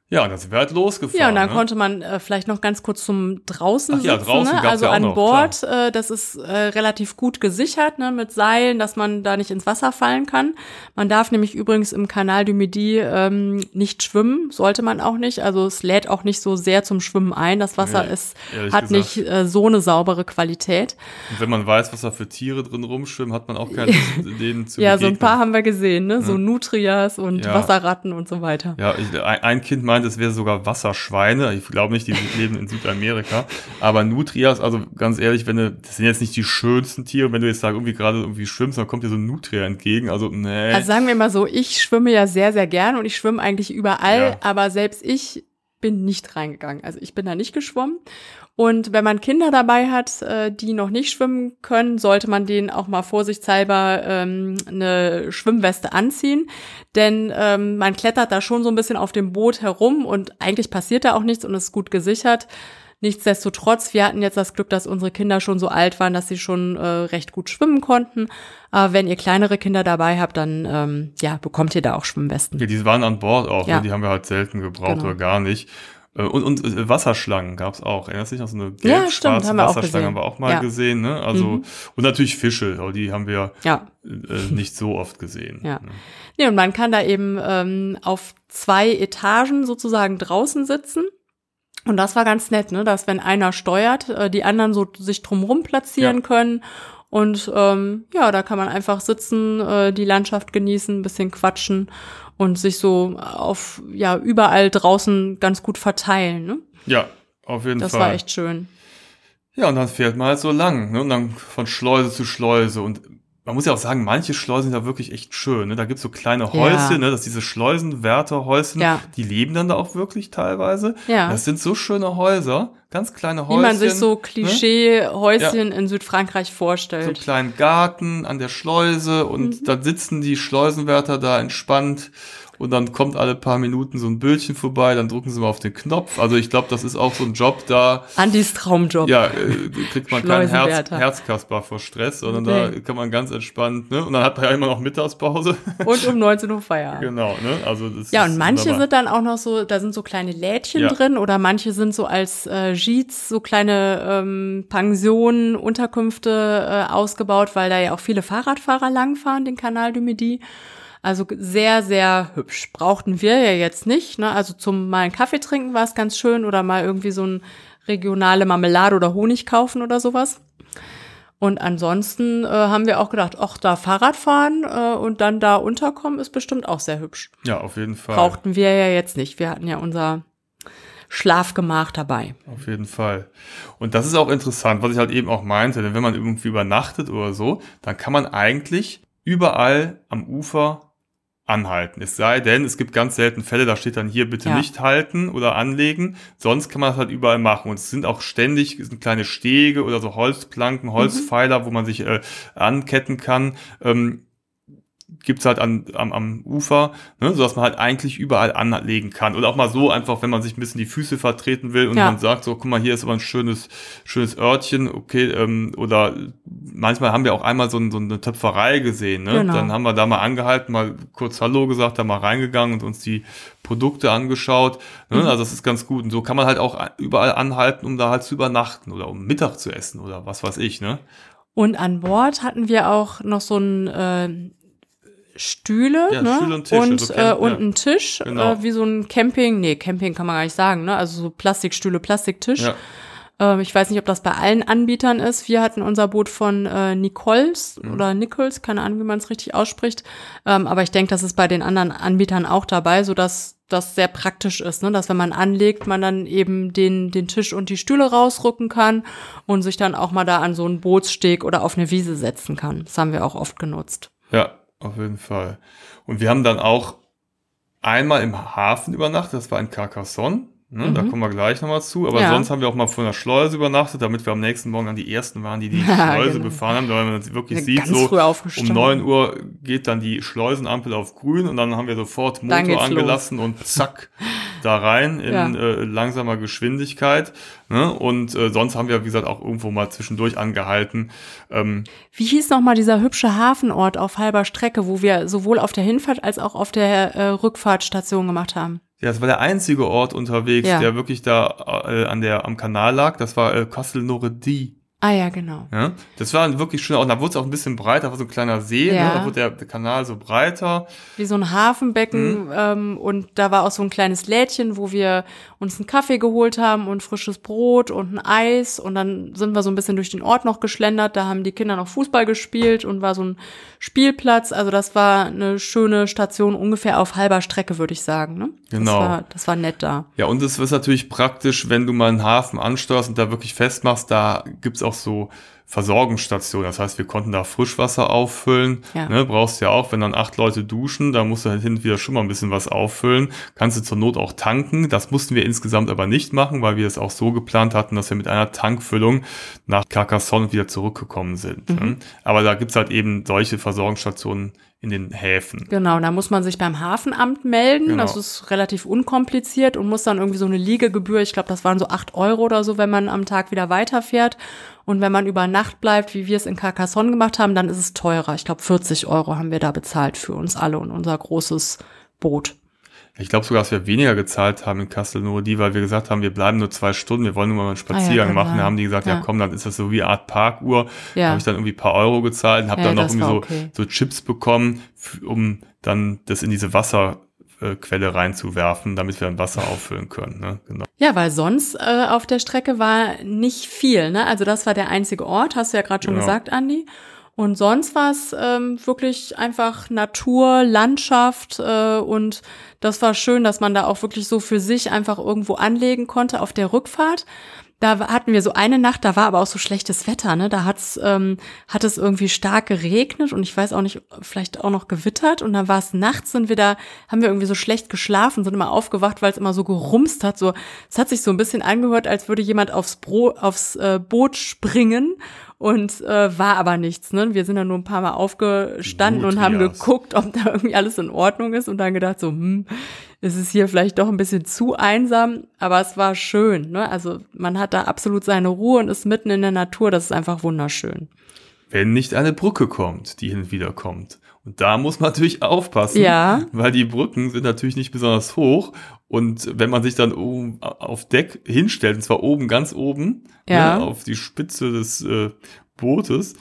Ja, und dann sind wir halt losgefahren. Ja, und dann ne? konnte man äh, vielleicht noch ganz kurz zum draußen Ach ja, sitzen. draußen ne? Also ja an noch, Bord, äh, das ist äh, relativ gut gesichert ne, mit Seilen, dass man da nicht ins Wasser fallen kann. Man darf nämlich übrigens im Canal du Midi ähm, nicht schwimmen, sollte man auch nicht. Also es lädt auch nicht so sehr zum Schwimmen ein. Das Wasser Nee, ist, hat gesagt. nicht äh, so eine saubere Qualität. Und wenn man weiß, was da für Tiere drin rumschwimmen, hat man auch keine Lust, [laughs] denen zu Ja, so ein begegnen. paar haben wir gesehen, ne? so Nutrias und Ja. Wasserratten und so weiter. Ja, ich, ein ein Kind meint, es wäre sogar Wasserschweine. Ich glaube nicht, die leben in Südamerika. Aber Nutrias, also ganz ehrlich, wenn du, das sind jetzt nicht die schönsten Tiere. Wenn du jetzt da irgendwie gerade irgendwie schwimmst, dann kommt dir so ein Nutria entgegen. Also, nee. Also sagen wir mal so, ich schwimme ja sehr, sehr gern und ich schwimme eigentlich überall, Ja. aber selbst ich bin nicht reingegangen. Also ich bin da nicht geschwommen. Und wenn man Kinder dabei hat, äh, die noch nicht schwimmen können, sollte man denen auch mal vorsichtshalber ähm, eine Schwimmweste anziehen. Denn ähm, man klettert da schon so ein bisschen auf dem Boot herum und eigentlich passiert da auch nichts und ist gut gesichert. Nichtsdestotrotz, wir hatten jetzt das Glück, dass unsere Kinder schon so alt waren, dass sie schon äh, recht gut schwimmen konnten. Aber wenn ihr kleinere Kinder dabei habt, dann ähm, ja, bekommt ihr da auch Schwimmwesten. ja, die waren an Bord auch. Ja. Ne? Die haben wir halt selten gebraucht Genau. oder gar nicht. Äh, Und, und äh, Wasserschlangen gab's auch. Erinnerst du dich noch so eine Ja, gelb-schwarze stimmt, haben wir auch Wasserschlange haben wir auch mal Ja. gesehen. Ne? Also Mhm. und natürlich Fische, aber die haben wir Ja. äh, nicht so oft gesehen. Ja. Ne? Nee, und man kann da eben ähm, auf zwei Etagen sozusagen draußen sitzen. Und das war ganz nett, ne? dass wenn einer steuert, äh, die anderen so sich drumherum platzieren Ja. können. Und ähm, ja, da kann man einfach sitzen, äh, die Landschaft genießen, ein bisschen quatschen und sich so auf ja überall draußen ganz gut verteilen. Ne? Ja, auf jeden Das Fall. war echt schön. Ja, und dann fährt man halt so lang, ne? Und dann von Schleuse zu Schleuse. Und man muss ja auch sagen, manche Schleusen sind da wirklich echt schön. Ne? Da gibt's so kleine Ja. Häuschen, ne? dass diese Schleusenwärterhäuschen, Ja. die leben dann da auch wirklich teilweise. Ja. Das sind so schöne Häuser, ganz kleine Häuschen. Wie man sich so ne? Klischee-Häuschen in Südfrankreich So einen vorstellt. kleinen Garten an der Schleuse und Mhm. dann sitzen die Schleusenwärter da entspannt und dann kommt alle paar Minuten so ein Bildchen vorbei, dann drücken sie mal auf den Knopf. Also ich glaube, das ist auch so ein Job da, Andys Traumjob. ja, äh, kriegt man kein Herz. Herzkasper vor Stress, sondern da Nee. kann man ganz entspannt, ne? Und dann hat man ja immer noch Mittagspause. [laughs] Und um 19 Uhr Feierabend. genau, ne? Also das Ja, und manche wunderbar. sind dann auch noch so, da sind so kleine Lädchen Ja. drin oder manche sind so als äh, Gîtes, so kleine ähm, Pensionen, Unterkünfte äh, ausgebaut, weil da ja auch viele Fahrradfahrer langfahren, den Kanal du Midi. Also sehr, sehr hübsch. Brauchten wir ja jetzt nicht. Ne? Also zum mal einen Kaffee trinken war es ganz schön oder mal irgendwie so ein regionale Marmelade oder Honig kaufen oder sowas. Und ansonsten äh, haben wir auch gedacht, ach, da Fahrrad fahren äh, und dann da unterkommen ist bestimmt auch sehr hübsch Ja, auf jeden Fall. brauchten wir ja jetzt nicht. Wir hatten ja unser Schlafgemach dabei. Auf jeden Fall. Und das ist auch interessant, was ich halt eben auch meinte, denn wenn man irgendwie übernachtet oder so, dann kann man eigentlich überall am Ufer anhalten. Es sei denn, es gibt ganz selten Fälle, da steht dann hier bitte Ja. nicht halten oder anlegen. Sonst kann man das halt überall machen. Und es sind auch ständig es sind kleine Stege oder so Holzplanken, Holzpfeiler, wo man sich äh, anketten kann. Ähm, gibt's halt an, am, am Ufer, ne, sodass man halt eigentlich überall anlegen kann. Oder auch mal so einfach, wenn man sich ein bisschen die Füße vertreten will und Ja. man sagt, so, guck mal, hier ist aber ein schönes, schönes Örtchen, okay, ähm, oder manchmal haben wir auch einmal so, ein, so eine Töpferei gesehen, ne? Genau. Dann haben wir da mal angehalten, mal kurz Hallo gesagt, da mal reingegangen und uns die Produkte angeschaut. Ne? Mhm. Also das ist ganz gut. Und so kann man halt auch überall anhalten, um da halt zu übernachten oder um Mittag zu essen oder was weiß ich, ne? Und an Bord hatten wir auch noch so ein, äh, Stühle, Ja, ne? Stühle und Tische, und, so äh, und ja. ein Tisch, Genau. äh, wie so ein Camping, nee, Camping kann man gar nicht sagen, ne? Also so Plastikstühle, Plastiktisch. Ja. Ähm, ich weiß nicht, ob das bei allen Anbietern ist. Wir hatten unser Boot von äh, Nichols Mhm. oder Nichols, keine Ahnung, wie man es richtig ausspricht. Ähm, aber ich denke, das ist bei den anderen Anbietern auch dabei, so dass das sehr praktisch ist, ne? dass wenn man anlegt, man dann eben den, den Tisch und die Stühle rausrücken kann und sich dann auch mal da an so einen Bootssteg oder auf eine Wiese setzen kann. Das haben wir auch oft genutzt. Ja, auf jeden Fall. Und wir haben dann auch einmal im Hafen übernachtet, das war in Carcassonne. Ne, Da kommen wir gleich nochmal zu. Aber Mhm. Ja. sonst haben wir auch mal vor einer Schleuse übernachtet, damit wir am nächsten Morgen dann die Ersten waren, die die [laughs] Schleuse genau. befahren haben. Weil man das wirklich Ja, sieht, so um aufgestanden. 9 Uhr geht dann die Schleusenampel auf grün und dann haben wir sofort Motor angelassen und zack, [laughs] da rein in Ja. äh, langsamer Geschwindigkeit. Ne? Und äh, sonst haben wir, wie gesagt, auch irgendwo mal zwischendurch angehalten. Ähm, Wie hieß nochmal dieser hübsche Hafenort auf halber Strecke, wo wir sowohl auf der Hinfahrt als auch auf der äh, Rückfahrt Station gemacht haben? Ja, das war der einzige Ort unterwegs, Ja. der wirklich da äh, an der, am Kanal lag. Das war äh, Castelnauredie. Ah ja, genau. Ja? Das war wirklich schön. Und da wurde es auch ein bisschen breiter, da war so ein kleiner See. Ja. Ne? Da wurde der, der Kanal so breiter. Wie so ein Hafenbecken ähm, und da war auch so ein kleines Lädchen, wo wir uns einen Kaffee geholt haben und frisches Brot und ein Eis und dann sind wir so ein bisschen durch den Ort noch geschlendert. Da haben die Kinder noch Fußball gespielt und war so ein Spielplatz. Also das war eine schöne Station ungefähr auf halber Strecke, würde ich sagen. Ne? Genau. Das war, das war nett da. Ja, und es ist natürlich praktisch, wenn du mal einen Hafen ansteuerst und da wirklich festmachst, da gibt's auch so Versorgungsstationen. Das heißt, wir konnten da Frischwasser auffüllen. Ja. Ne, brauchst ja auch, wenn dann acht Leute duschen, da musst du halt hin und wieder schon mal ein bisschen was auffüllen. Kannst du zur Not auch tanken. Das mussten wir insgesamt aber nicht machen, weil wir es auch so geplant hatten, dass wir mit einer Tankfüllung nach Carcassonne wieder zurückgekommen sind. Mhm. Ne? Aber da gibt's halt eben solche Versorgungsstationen in den Häfen. Genau, da muss man sich beim Hafenamt melden. Genau. Das ist relativ unkompliziert und muss dann irgendwie so eine Liegegebühr, ich glaube, das waren so acht Euro oder so, wenn man am Tag wieder weiterfährt. Und wenn man über Nacht bleibt, wie wir es in Carcassonne gemacht haben, dann ist es teurer. Ich glaube, 40 Euro haben wir da bezahlt für uns alle und unser großes Boot. Ich glaube sogar, dass wir weniger gezahlt haben in Castelnauredie, weil wir gesagt haben, wir bleiben nur zwei Stunden, wir wollen nur mal einen Spaziergang kann machen. sein. Da haben die gesagt, ja. Ja. komm, dann ist das so wie eine Art Parkuhr. Da Ja. habe ich dann irgendwie ein paar Euro gezahlt und habe Ja, dann noch irgendwie so, okay. so Chips bekommen, um dann das in diese Wasserquelle reinzuwerfen, damit wir dann Wasser [laughs] auffüllen können. Ne? Genau. Ja, weil sonst äh, auf der Strecke war nicht viel. Ne? Also das war der einzige Ort, hast du ja gerade schon Genau. gesagt, Andi. Und sonst war es ähm, wirklich einfach Natur, Landschaft äh, und das war schön, dass man da auch wirklich so für sich einfach irgendwo anlegen konnte auf der Rückfahrt. Da hatten wir so eine Nacht, da war aber auch so schlechtes Wetter, ne? Da hat's, ähm, hat es irgendwie stark geregnet und ich weiß auch nicht, vielleicht auch noch gewittert. Und dann war es nachts, sind wir da, haben wir irgendwie so schlecht geschlafen, sind immer aufgewacht, weil es immer so gerumst hat. So, es hat sich so ein bisschen angehört, als würde jemand aufs, Bro aufs äh, Boot springen und äh, war aber nichts. Ne? Wir sind dann nur ein paar Mal aufgestanden und haben geguckt, ob da irgendwie alles in Ordnung ist und dann gedacht so, hm, ist es hier vielleicht doch ein bisschen zu einsam, aber es war schön. Ne? Also man hat da absolut seine Ruhe und ist mitten in der Natur. Das ist einfach wunderschön. Wenn nicht eine Brücke kommt, die hin und wieder kommt. Und da muss man natürlich aufpassen, Ja. weil die Brücken sind natürlich nicht besonders hoch. Und wenn man sich dann oben auf Deck hinstellt, und zwar oben, ganz oben, Ja. ne, auf die Spitze des äh, Bootes,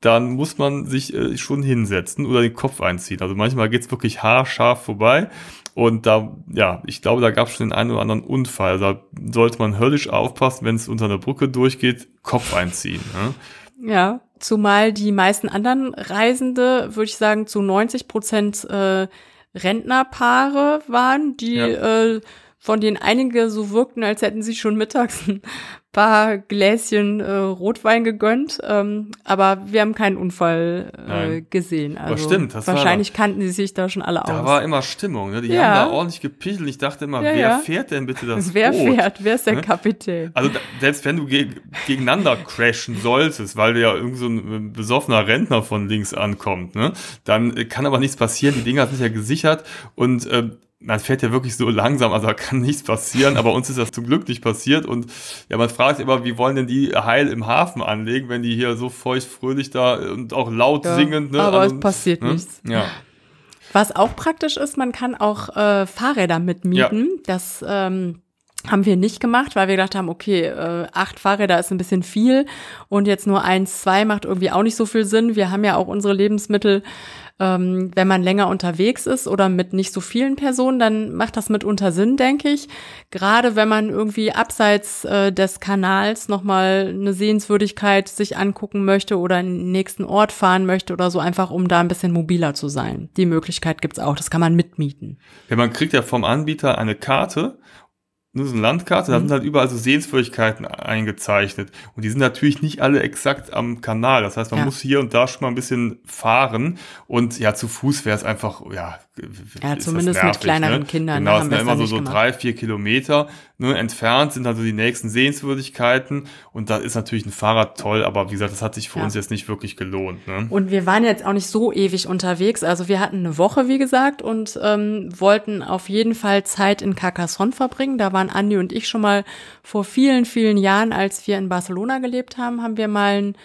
dann muss man sich äh, schon hinsetzen oder den Kopf einziehen. Also manchmal geht's wirklich haarscharf vorbei. Und da, ja, ich glaube, da gab es schon den einen oder anderen Unfall. Da sollte man höllisch aufpassen, wenn es unter einer Brücke durchgeht, Kopf einziehen. Ne? Ja, zumal die meisten anderen Reisende, würde ich sagen, zu 90 Prozent äh, Rentnerpaare waren, die Ja. äh, von denen einige so wirkten, als hätten sie schon mittags ein paar Gläschen äh, Rotwein gegönnt. Ähm, aber wir haben keinen Unfall äh, gesehen. Also stimmt, das war wahrscheinlich kannten sie sich da schon alle Da aus. war immer Stimmung, ne? Die Ja. haben da ordentlich gepichelt. Ich dachte immer, Ja, wer ja. fährt denn bitte das [laughs] Wer Boot? fährt? Wer ist der Ne? Kapitän? Also da, selbst wenn du ge gegeneinander crashen solltest, weil du ja irgend so ein äh, besoffener Rentner von links ankommt, ne, dann äh, kann aber nichts passieren. Die Dinger sind ja gesichert und ähm, man fährt ja wirklich so langsam, also da kann nichts passieren, aber uns ist das zum Glück nicht passiert und ja, man fragt sich immer, wie wollen denn die heil im Hafen anlegen, wenn die hier so feucht fröhlich da und auch laut Ja, singend, ne? aber also, es passiert ne? nichts. Ja. Was auch praktisch ist, man kann auch äh, Fahrräder mitmieten. Das ähm, haben wir nicht gemacht, weil wir gedacht haben, okay, äh, acht Fahrräder ist ein bisschen viel und jetzt nur eins, zwei macht irgendwie auch nicht so viel Sinn. Wir haben ja auch unsere Lebensmittel, ähm, wenn man länger unterwegs ist oder mit nicht so vielen Personen, dann macht das mitunter Sinn, denke ich. Gerade wenn man irgendwie abseits äh, des Kanals nochmal eine Sehenswürdigkeit sich angucken möchte oder in den nächsten Ort fahren möchte oder so, einfach um da ein bisschen mobiler zu sein. Die Möglichkeit gibt's auch, das kann man mitmieten. Ja, man kriegt ja vom Anbieter eine Karte nur so eine Landkarte, mhm. da sind halt überall so Sehenswürdigkeiten eingezeichnet. Und die sind natürlich nicht alle exakt am Kanal. Das heißt, man ja. muss hier und da schon mal ein bisschen fahren. Und ja, zu Fuß wäre es einfach, ja, ja, zumindest nervig, mit kleineren ne? Kindern. Genau, es sind ja immer so, so drei, vier Kilometer ne, entfernt sind also die nächsten Sehenswürdigkeiten. Und da ist natürlich ein Fahrrad toll, aber wie gesagt, das hat sich für ja. uns jetzt nicht wirklich gelohnt. Ne? Und wir waren jetzt auch nicht so ewig unterwegs. Also wir hatten eine Woche, wie gesagt, und ähm, wollten auf jeden Fall Zeit in Carcassonne verbringen. Da waren Andi und ich schon mal vor vielen, vielen Jahren, als wir in Barcelona gelebt haben, haben wir mal einen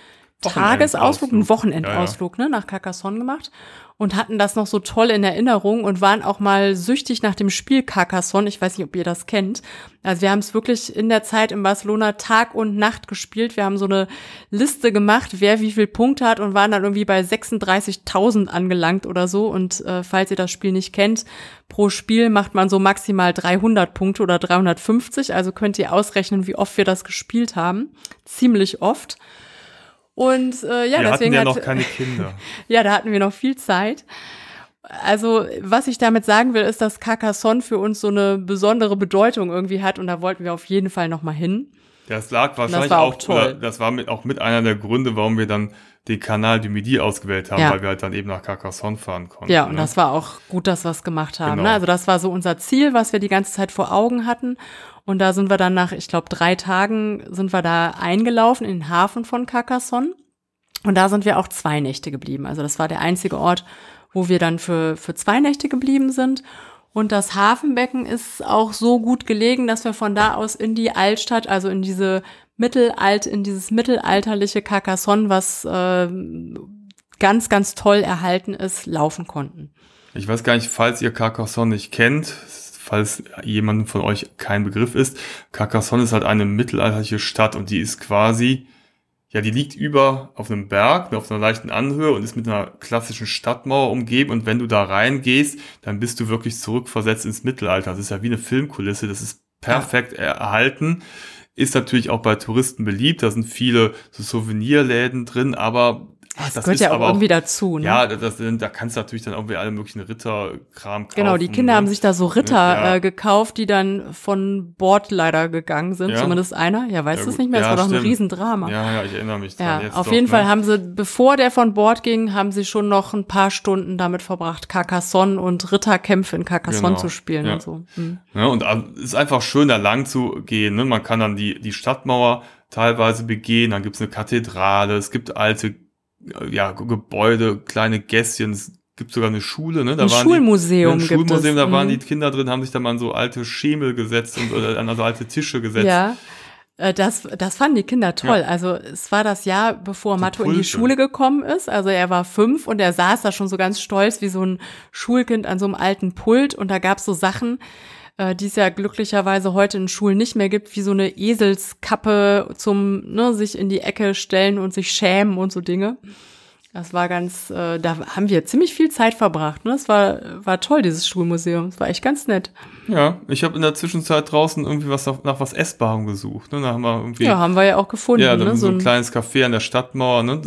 Tagesausflug, einen Wochenendausflug ja, ja. ne, nach Carcassonne gemacht und hatten das noch so toll in Erinnerung und waren auch mal süchtig nach dem Spiel Carcassonne. Ich weiß nicht, ob ihr das kennt. Also wir haben es wirklich in der Zeit in Barcelona Tag und Nacht gespielt. Wir haben so eine Liste gemacht, wer wie viel Punkte hat und waren dann irgendwie bei 36.000 angelangt oder so. Und äh, falls ihr das Spiel nicht kennt, pro Spiel macht man so maximal 300 Punkte oder 350. Also könnt ihr ausrechnen, wie oft wir das gespielt haben. Ziemlich oft. Und äh, ja, wir deswegen hatten ja hat, noch keine Kinder. [laughs] ja, da hatten wir noch viel Zeit. Also, was ich damit sagen will, ist, dass Carcassonne für uns so eine besondere Bedeutung irgendwie hat und da wollten wir auf jeden Fall noch mal hin. Das lag wahrscheinlich das auch, auch toll. das war mit, auch mit einer der Gründe, warum wir dann den Kanal du Midi ausgewählt haben, ja. weil wir halt dann eben nach Carcassonne fahren konnten. Ja, und ne? das war auch gut, dass wir es gemacht haben. Ne? Genau. Ne? Also das war so unser Ziel, was wir die ganze Zeit vor Augen hatten. Und da sind wir dann nach, ich glaube, drei Tagen sind wir da eingelaufen in den Hafen von Carcassonne. Und da sind wir auch zwei Nächte geblieben. Also das war der einzige Ort, wo wir dann für, für zwei Nächte geblieben sind. Und das Hafenbecken ist auch so gut gelegen, dass wir von da aus in die Altstadt, also in diese Mittelalt, in dieses mittelalterliche Carcassonne, was äh, ganz, ganz toll erhalten ist, laufen konnten. Ich weiß gar nicht, falls ihr Carcassonne nicht kennt, falls jemand von euch kein Begriff ist. Carcassonne ist halt eine mittelalterliche Stadt und die ist quasi, ja, die liegt über auf einem Berg, auf einer leichten Anhöhe und ist mit einer klassischen Stadtmauer umgeben. Und wenn du da reingehst, dann bist du wirklich zurückversetzt ins Mittelalter. Das ist ja wie eine Filmkulisse. Das ist perfekt erhalten. Ist natürlich auch bei Touristen beliebt. Da sind viele so Souvenirläden drin, aber das, das gehört ja auch irgendwie dazu, ne? Ja, das, da kannst du natürlich dann irgendwie alle möglichen Ritterkram kaufen. Genau, die Kinder ne? haben sich da so Ritter ja. äh, gekauft, die dann von Bord leider gegangen sind, ja. zumindest einer. Ja, weißt ja, du es nicht mehr? Das war doch ein Riesendrama. Ja, ja, ich erinnere mich dran. Ja, auf doch, jeden ne? Fall haben sie, bevor der von Bord ging, haben sie schon noch ein paar Stunden damit verbracht, Carcassonne und Ritterkämpfe in Carcassonne genau. zu spielen und so. Mhm. Ja, und es ist einfach schön, da lang zu gehen. Ne? Man kann dann die, die Stadtmauer teilweise begehen, dann gibt's eine Kathedrale, es gibt alte ja, Gebäude, kleine Gässchen, es gibt sogar eine Schule, ne? Da ein waren Schulmuseum. Die, ein Schulmuseum, da waren mhm. die Kinder drin, haben sich da mal so alte Schemel gesetzt und oder an so alte Tische gesetzt. Ja. Äh, das, das fanden die Kinder toll. Ja. Also es war das Jahr, bevor die Matto Pulte. in die Schule gekommen ist. Also er war fünf und er saß da schon so ganz stolz wie so ein Schulkind an so einem alten Pult und da gab's so Sachen, äh, die es ja glücklicherweise heute in Schulen nicht mehr gibt, wie so eine Eselskappe zum ne, sich in die Ecke stellen und sich schämen und so Dinge. Das war ganz, äh, da haben wir ziemlich viel Zeit verbracht. Ne? Das war, war toll, dieses Schulmuseum. Das war echt ganz nett. Ja, ich habe in der Zwischenzeit draußen irgendwie was nach, nach was Essbarem gesucht. Ne? Da haben wir irgendwie, ja, haben wir ja auch gefunden. Ja, ne? so ein, kleines Café an der Stadtmauer. Ne?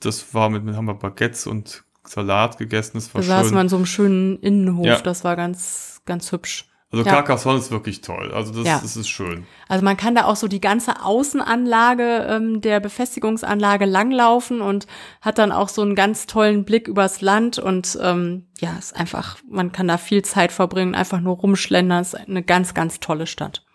Das war mit, mit haben wir Baguettes und Salat gegessen. Das war da schön. saß man in so einem schönen Innenhof. Ja. Das war ganz, ganz hübsch. Also ja. Carcassonne ist wirklich toll. Also das, ja. das ist schön. Also man kann da auch so die ganze Außenanlage ähm, der Befestigungsanlage langlaufen und hat dann auch so einen ganz tollen Blick übers Land und ähm, ja, ist einfach, man kann da viel Zeit verbringen, einfach nur rumschlendern. Ist eine ganz, ganz tolle Stadt.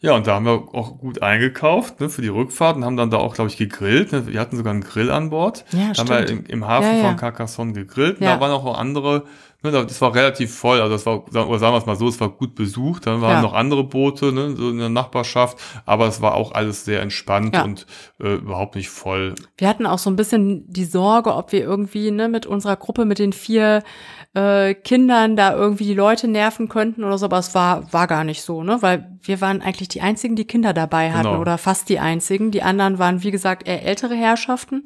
Ja, und da haben wir auch gut eingekauft ne, für die Rückfahrt und haben dann da auch, glaube ich, gegrillt. Ne? Wir hatten sogar einen Grill an Bord. Ja, da stimmt. haben wir im, im Hafen ja, ja. von Carcassonne gegrillt. Und da waren auch andere Ne, das war relativ voll, also das war, oder sagen wir es mal so, es war gut besucht. Dann waren ja. noch andere Boote ne, so in der Nachbarschaft, aber es war auch alles sehr entspannt ja. und äh, überhaupt nicht voll. Wir hatten auch so ein bisschen die Sorge, ob wir irgendwie ne, mit unserer Gruppe, mit den vier äh, Kindern da irgendwie die Leute nerven könnten oder so, aber es war, war gar nicht so, ne? Weil wir waren eigentlich die einzigen, die Kinder dabei hatten genau. oder fast die einzigen. Die anderen waren, wie gesagt, eher ältere Herrschaften.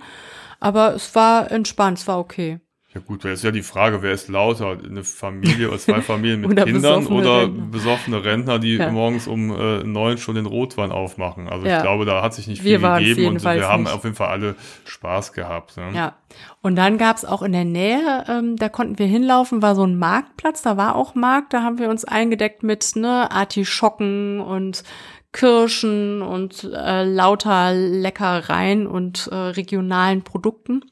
Aber es war entspannt, es war okay. Ja gut, da ist ja die Frage, wer ist lauter? Eine Familie oder zwei [laughs] Familien mit oder Kindern besoffene oder Rentner. besoffene Rentner, die ja. morgens um äh, neun schon den Rotwein aufmachen. Also ja. ich glaube, da hat sich nicht viel wir gegeben und wir haben nicht. auf jeden Fall alle Spaß gehabt. Ne? Ja. Und dann gab's auch in der Nähe, ähm, da konnten wir hinlaufen, war so ein Marktplatz, da war auch Markt, da haben wir uns eingedeckt mit ne, Artischocken und Kirschen und äh, lauter Leckereien und äh, regionalen Produkten.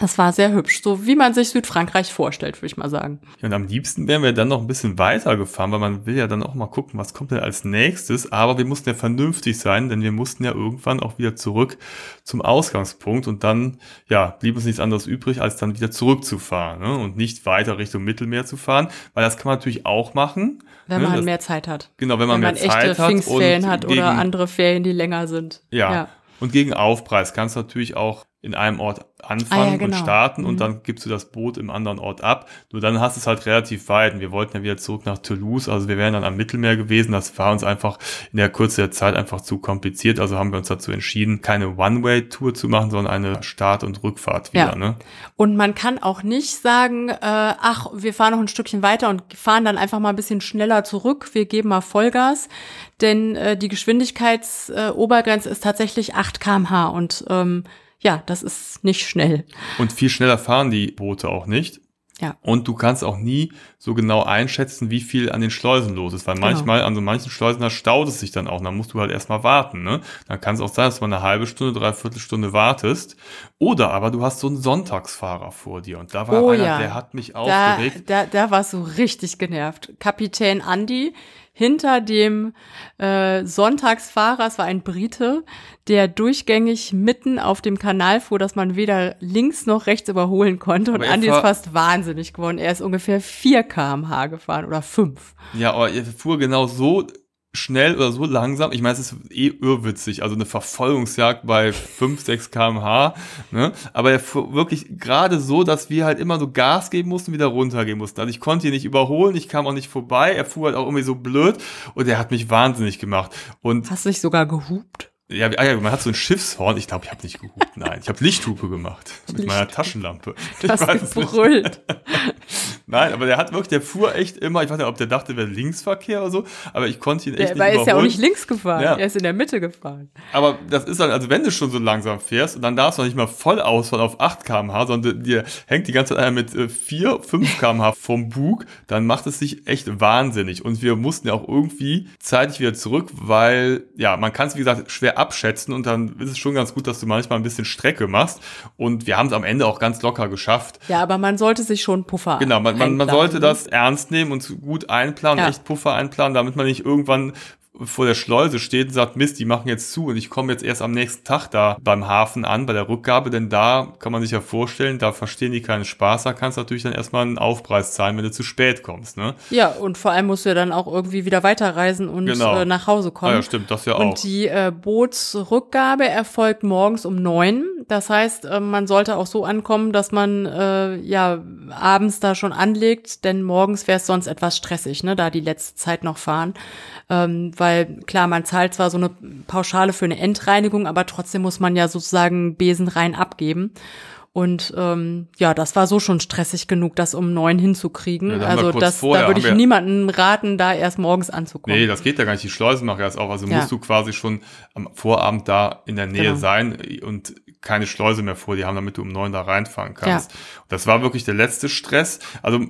Das war sehr hübsch, so wie man sich Südfrankreich vorstellt, würde ich mal sagen. Ja, und am liebsten wären wir dann noch ein bisschen weiter gefahren, weil man will ja dann auch mal gucken, was kommt denn als nächstes. Aber wir mussten ja vernünftig sein, denn wir mussten ja irgendwann auch wieder zurück zum Ausgangspunkt und dann, ja, blieb uns nichts anderes übrig, als dann wieder zurückzufahren ne? und nicht weiter Richtung Mittelmeer zu fahren, weil das kann man natürlich auch machen. Wenn ne? man das, mehr Zeit hat. Genau, wenn man, wenn man mehr Zeit hat. Pfingstferien hat oder andere Ferien, die länger sind. ja. ja. Und gegen Aufpreis kannst du natürlich auch in einem Ort anfangen ah, ja, genau. und starten mhm. und dann gibst du das Boot im anderen Ort ab. Nur dann hast du es halt relativ weit. Und wir wollten ja wieder zurück nach Toulouse. Also wir wären dann am Mittelmeer gewesen. Das war uns einfach in der Kürze der Zeit einfach zu kompliziert. Also haben wir uns dazu entschieden, keine One-Way-Tour zu machen, sondern eine Start- und Rückfahrt wieder. Ja. Ne? Und man kann auch nicht sagen, äh, ach, wir fahren noch ein Stückchen weiter und fahren dann einfach mal ein bisschen schneller zurück. Wir geben mal Vollgas. Denn äh, die Geschwindigkeitsobergrenze äh, ist tatsächlich 8 kmh und ähm, ja, das ist nicht schnell. Und viel schneller fahren die Boote auch nicht. Ja. Und du kannst auch nie so genau einschätzen, wie viel an den Schleusen los ist, weil genau. manchmal an so manchen Schleusen da staut es sich dann auch, dann musst du halt erstmal warten, ne? Dann kann es auch sein, dass du mal eine halbe Stunde, dreiviertel Stunde wartest. Oder aber du hast so einen Sonntagsfahrer vor dir und da war oh, einer, ja. der hat mich aufgeregt. Da, da, da warst du richtig genervt. Kapitän Andy, hinter dem äh, Sonntagsfahrer, es war ein Brite, der durchgängig mitten auf dem Kanal fuhr, dass man weder links noch rechts überholen konnte. Und Andi ist fast wahnsinnig geworden. Er ist ungefähr 4 kmh gefahren oder 5. Ja, aber er fuhr genau so schnell oder so langsam. Ich meine, es ist eh irrwitzig, also eine Verfolgungsjagd bei 5, 6 kmh. Ne? Aber er fuhr wirklich gerade so, dass wir halt immer so Gas geben mussten, wieder runtergehen mussten. Also ich konnte ihn nicht überholen, ich kam auch nicht vorbei. Er fuhr halt auch irgendwie so blöd und er hat mich wahnsinnig gemacht. Und Hast du dich sogar gehupt? Ja, ah ja, man hat so ein Schiffshorn. Ich glaube, ich habe nicht gehupt. Nein, ich habe Lichthupe gemacht [laughs] mit meiner Taschenlampe. Ich das weiß gebrüllt. [laughs] Nein, aber der hat wirklich, der fuhr echt immer. Ich weiß nicht, ob der dachte, wäre Linksverkehr oder so, aber ich konnte ihn echt der, nicht überholen. Er ist ja auch nicht links gefahren. Ja. Er ist in der Mitte gefahren. Aber das ist dann, also wenn du schon so langsam fährst und dann darfst du noch nicht mal voll ausfahren auf 8 km/h, sondern dir hängt die ganze Zeit einer mit 4, äh, 5 km/h vom Bug, dann macht es sich echt wahnsinnig. Und wir mussten ja auch irgendwie zeitig wieder zurück, weil, ja, man kann es, wie gesagt, schwer abschätzen und dann ist es schon ganz gut, dass du manchmal ein bisschen Strecke machst. Und wir haben es am Ende auch ganz locker geschafft. Ja, aber man sollte sich schon Puffer. Genau, man, man, man sollte das ernst nehmen und gut einplanen, ja. echt Puffer einplanen, damit man nicht irgendwann vor der Schleuse steht und sagt, Mist, die machen jetzt zu und ich komme jetzt erst am nächsten Tag da beim Hafen an, bei der Rückgabe, denn da kann man sich ja vorstellen, da verstehen die keinen Spaß, da kannst du natürlich dann erstmal einen Aufpreis zahlen, wenn du zu spät kommst. Ne? Ja, und vor allem musst du ja dann auch irgendwie wieder weiterreisen und genau. äh, nach Hause kommen. Ah, ja, stimmt, das ja auch. Und die äh, Bootsrückgabe erfolgt morgens um neun. Das heißt, äh, man sollte auch so ankommen, dass man äh, ja abends da schon anlegt, denn morgens wäre es sonst etwas stressig, ne, da die letzte Zeit noch fahren. Ähm, weil klar, man zahlt zwar so eine Pauschale für eine Endreinigung, aber trotzdem muss man ja sozusagen Besen rein abgeben. Und ähm, ja, das war so schon stressig genug, das um neun hinzukriegen. Ja, also das, da würde ich niemanden raten, da erst morgens anzukommen. Nee, das geht ja gar nicht. Die Schleusen machen erst auf. Also ja. musst du quasi schon am Vorabend da in der Nähe genau. sein und keine Schleuse mehr vor die haben, damit du um neun da reinfahren kannst. Ja. Das war wirklich der letzte Stress. Also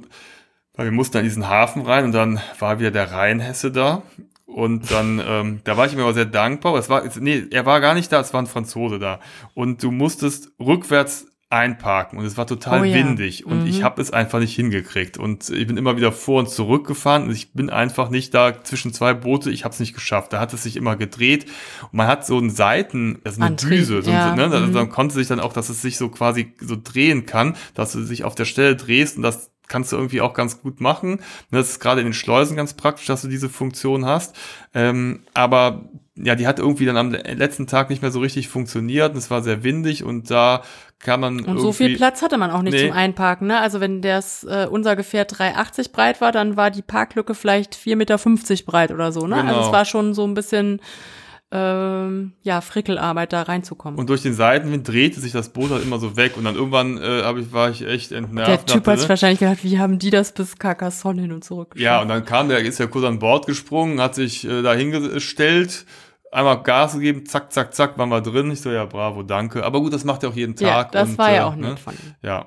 weil wir mussten an diesen Hafen rein und dann war wieder der Rheinhesse da und dann, ähm, da war ich mir aber sehr dankbar. Es war, nee, er war gar nicht da, es war ein Franzose da. Und du musstest rückwärts einparken und es war total oh, ja. windig und mhm. ich habe es einfach nicht hingekriegt und ich bin immer wieder vor und zurück gefahren und ich bin einfach nicht da zwischen zwei Boote, ich habe es nicht geschafft. Da hat es sich immer gedreht und man hat so einen Seiten, ist eine Antrieb, Düse, so, ja. ne? Mhm. dann konnte sich dann auch, dass es sich so quasi so drehen kann, dass du dich auf der Stelle drehst und das kannst du irgendwie auch ganz gut machen. Das ist gerade in den Schleusen ganz praktisch, dass du diese Funktion hast. Ähm, aber ja, die hat irgendwie dann am letzten Tag nicht mehr so richtig funktioniert. Es war sehr windig und da kann man. Und so viel Platz hatte man auch nicht nee. zum Einparken, ne? Also wenn das äh, unser Gefährt 3,80 breit war, dann war die Parklücke vielleicht 4,50 Meter breit oder so, ne? Genau. Also es war schon so ein bisschen ähm, ja, Frickelarbeit da reinzukommen. Und durch den Seitenwind drehte sich das Boot halt immer so weg und dann irgendwann äh, ich, war ich echt entnervt. Der Typ hat sich wahrscheinlich gedacht, wie haben die das bis Carcassonne hin und zurück Ja, und dann kam der, ist ja kurz an Bord gesprungen, hat sich äh, da hingestellt, einmal Gas gegeben, zack, zack, zack, waren wir drin. Ich so, ja, bravo, danke. Aber gut, das macht er auch jeden Tag. Ja, das und, war ja äh, auch nett ne? von ihm. Ja.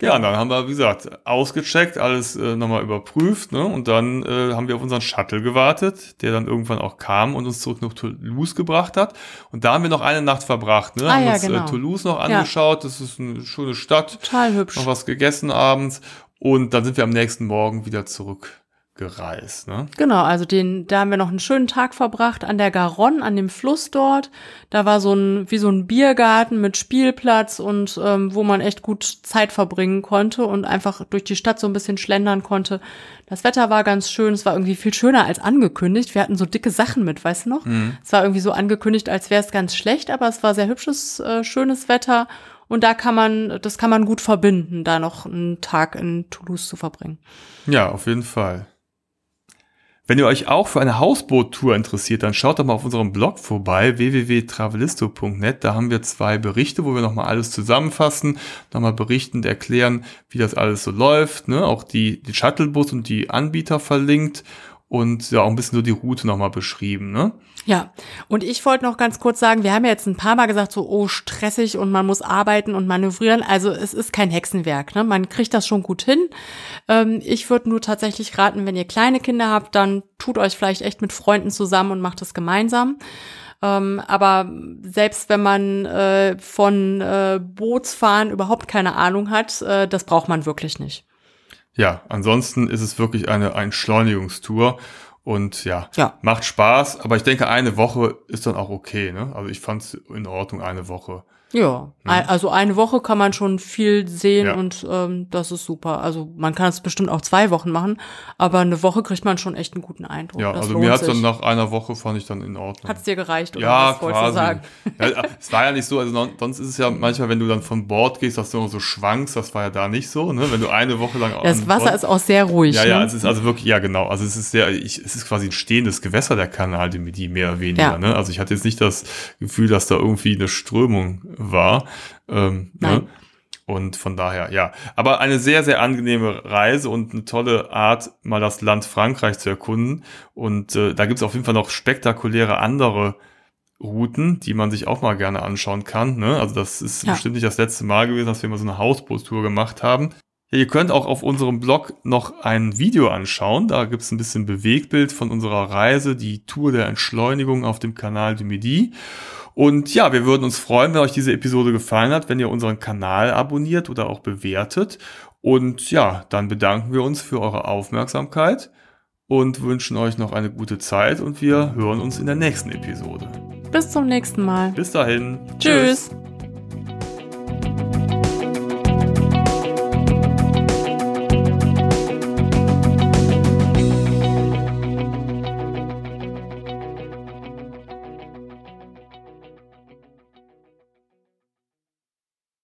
Ja, und dann haben wir, wie gesagt, ausgecheckt, alles äh, nochmal überprüft, ne? Und dann äh, haben wir auf unseren Shuttle gewartet, der dann irgendwann auch kam und uns zurück nach Toulouse gebracht hat. Und da haben wir noch eine Nacht verbracht, ne? Ah, haben ja, uns genau. äh, Toulouse noch angeschaut. Ja. Das ist eine schöne Stadt. Total hübsch. Noch was gegessen abends. Und dann sind wir am nächsten Morgen wieder zurück gereist. Ne? Genau, also den, da haben wir noch einen schönen Tag verbracht an der Garonne, an dem Fluss dort. Da war so ein wie so ein Biergarten mit Spielplatz und ähm, wo man echt gut Zeit verbringen konnte und einfach durch die Stadt so ein bisschen schlendern konnte. Das Wetter war ganz schön, es war irgendwie viel schöner als angekündigt. Wir hatten so dicke Sachen mit, weißt du noch? Mhm. Es war irgendwie so angekündigt, als wäre es ganz schlecht, aber es war sehr hübsches, äh, schönes Wetter. Und da kann man, das kann man gut verbinden, da noch einen Tag in Toulouse zu verbringen. Ja, auf jeden Fall. Wenn ihr euch auch für eine Hausboot-Tour interessiert, dann schaut doch mal auf unserem Blog vorbei, www.travelisto.net. Da haben wir zwei Berichte, wo wir nochmal alles zusammenfassen, nochmal berichten und erklären, wie das alles so läuft. Ne? Auch die, die Shuttlebus und die Anbieter verlinkt und ja auch ein bisschen so die Route nochmal beschrieben. Ne? Ja, und ich wollte noch ganz kurz sagen, wir haben ja jetzt ein paar Mal gesagt, so, oh, stressig und man muss arbeiten und manövrieren. Also es ist kein Hexenwerk, ne? Man kriegt das schon gut hin. Ähm, ich würde nur tatsächlich raten, wenn ihr kleine Kinder habt, dann tut euch vielleicht echt mit Freunden zusammen und macht es gemeinsam. Ähm, aber selbst wenn man äh, von äh, Bootsfahren überhaupt keine Ahnung hat, äh, das braucht man wirklich nicht. Ja, ansonsten ist es wirklich eine Entschleunigungstour. Und ja, ja, macht Spaß, aber ich denke, eine Woche ist dann auch okay. Ne? Also ich fand es in Ordnung, eine Woche. Ja, mhm. also eine Woche kann man schon viel sehen ja. und ähm, das ist super. Also man kann es bestimmt auch zwei Wochen machen, aber eine Woche kriegt man schon echt einen guten Eindruck. Ja, das also mir hat dann nach einer Woche fand ich dann in Ordnung. Hat es dir gereicht, oder ja, was quasi. sagen? [laughs] Ja, es war ja nicht so, also sonst ist es ja manchmal, wenn du dann von Bord gehst, dass du noch so schwankst, das war ja da nicht so, ne? Wenn du eine Woche lang Das Wasser Bord, ist auch sehr ruhig. Ja, ja, ne? es ist also wirklich, ja genau. Also es ist sehr, ich, es ist quasi ein stehendes Gewässer, der Kanal, die Midi, mehr oder weniger. Ja. Ne? Also ich hatte jetzt nicht das Gefühl, dass da irgendwie eine Strömung war. Ähm, ne? Und von daher, ja. Aber eine sehr, sehr angenehme Reise und eine tolle Art, mal das Land Frankreich zu erkunden. Und äh, da gibt es auf jeden Fall noch spektakuläre andere Routen, die man sich auch mal gerne anschauen kann. Ne? Also das ist ja. bestimmt nicht das letzte Mal gewesen, dass wir mal so eine Hausbootstour gemacht haben. Ihr könnt auch auf unserem Blog noch ein Video anschauen. Da gibt es ein bisschen Bewegtbild von unserer Reise, die Tour der Entschleunigung auf dem Kanal du Midi. Und ja, wir würden uns freuen, wenn euch diese Episode gefallen hat, wenn ihr unseren Kanal abonniert oder auch bewertet. Und ja, dann bedanken wir uns für eure Aufmerksamkeit und wünschen euch noch eine gute Zeit und wir hören uns in der nächsten Episode. Bis zum nächsten Mal. Bis dahin. Tschüss. Tschüss.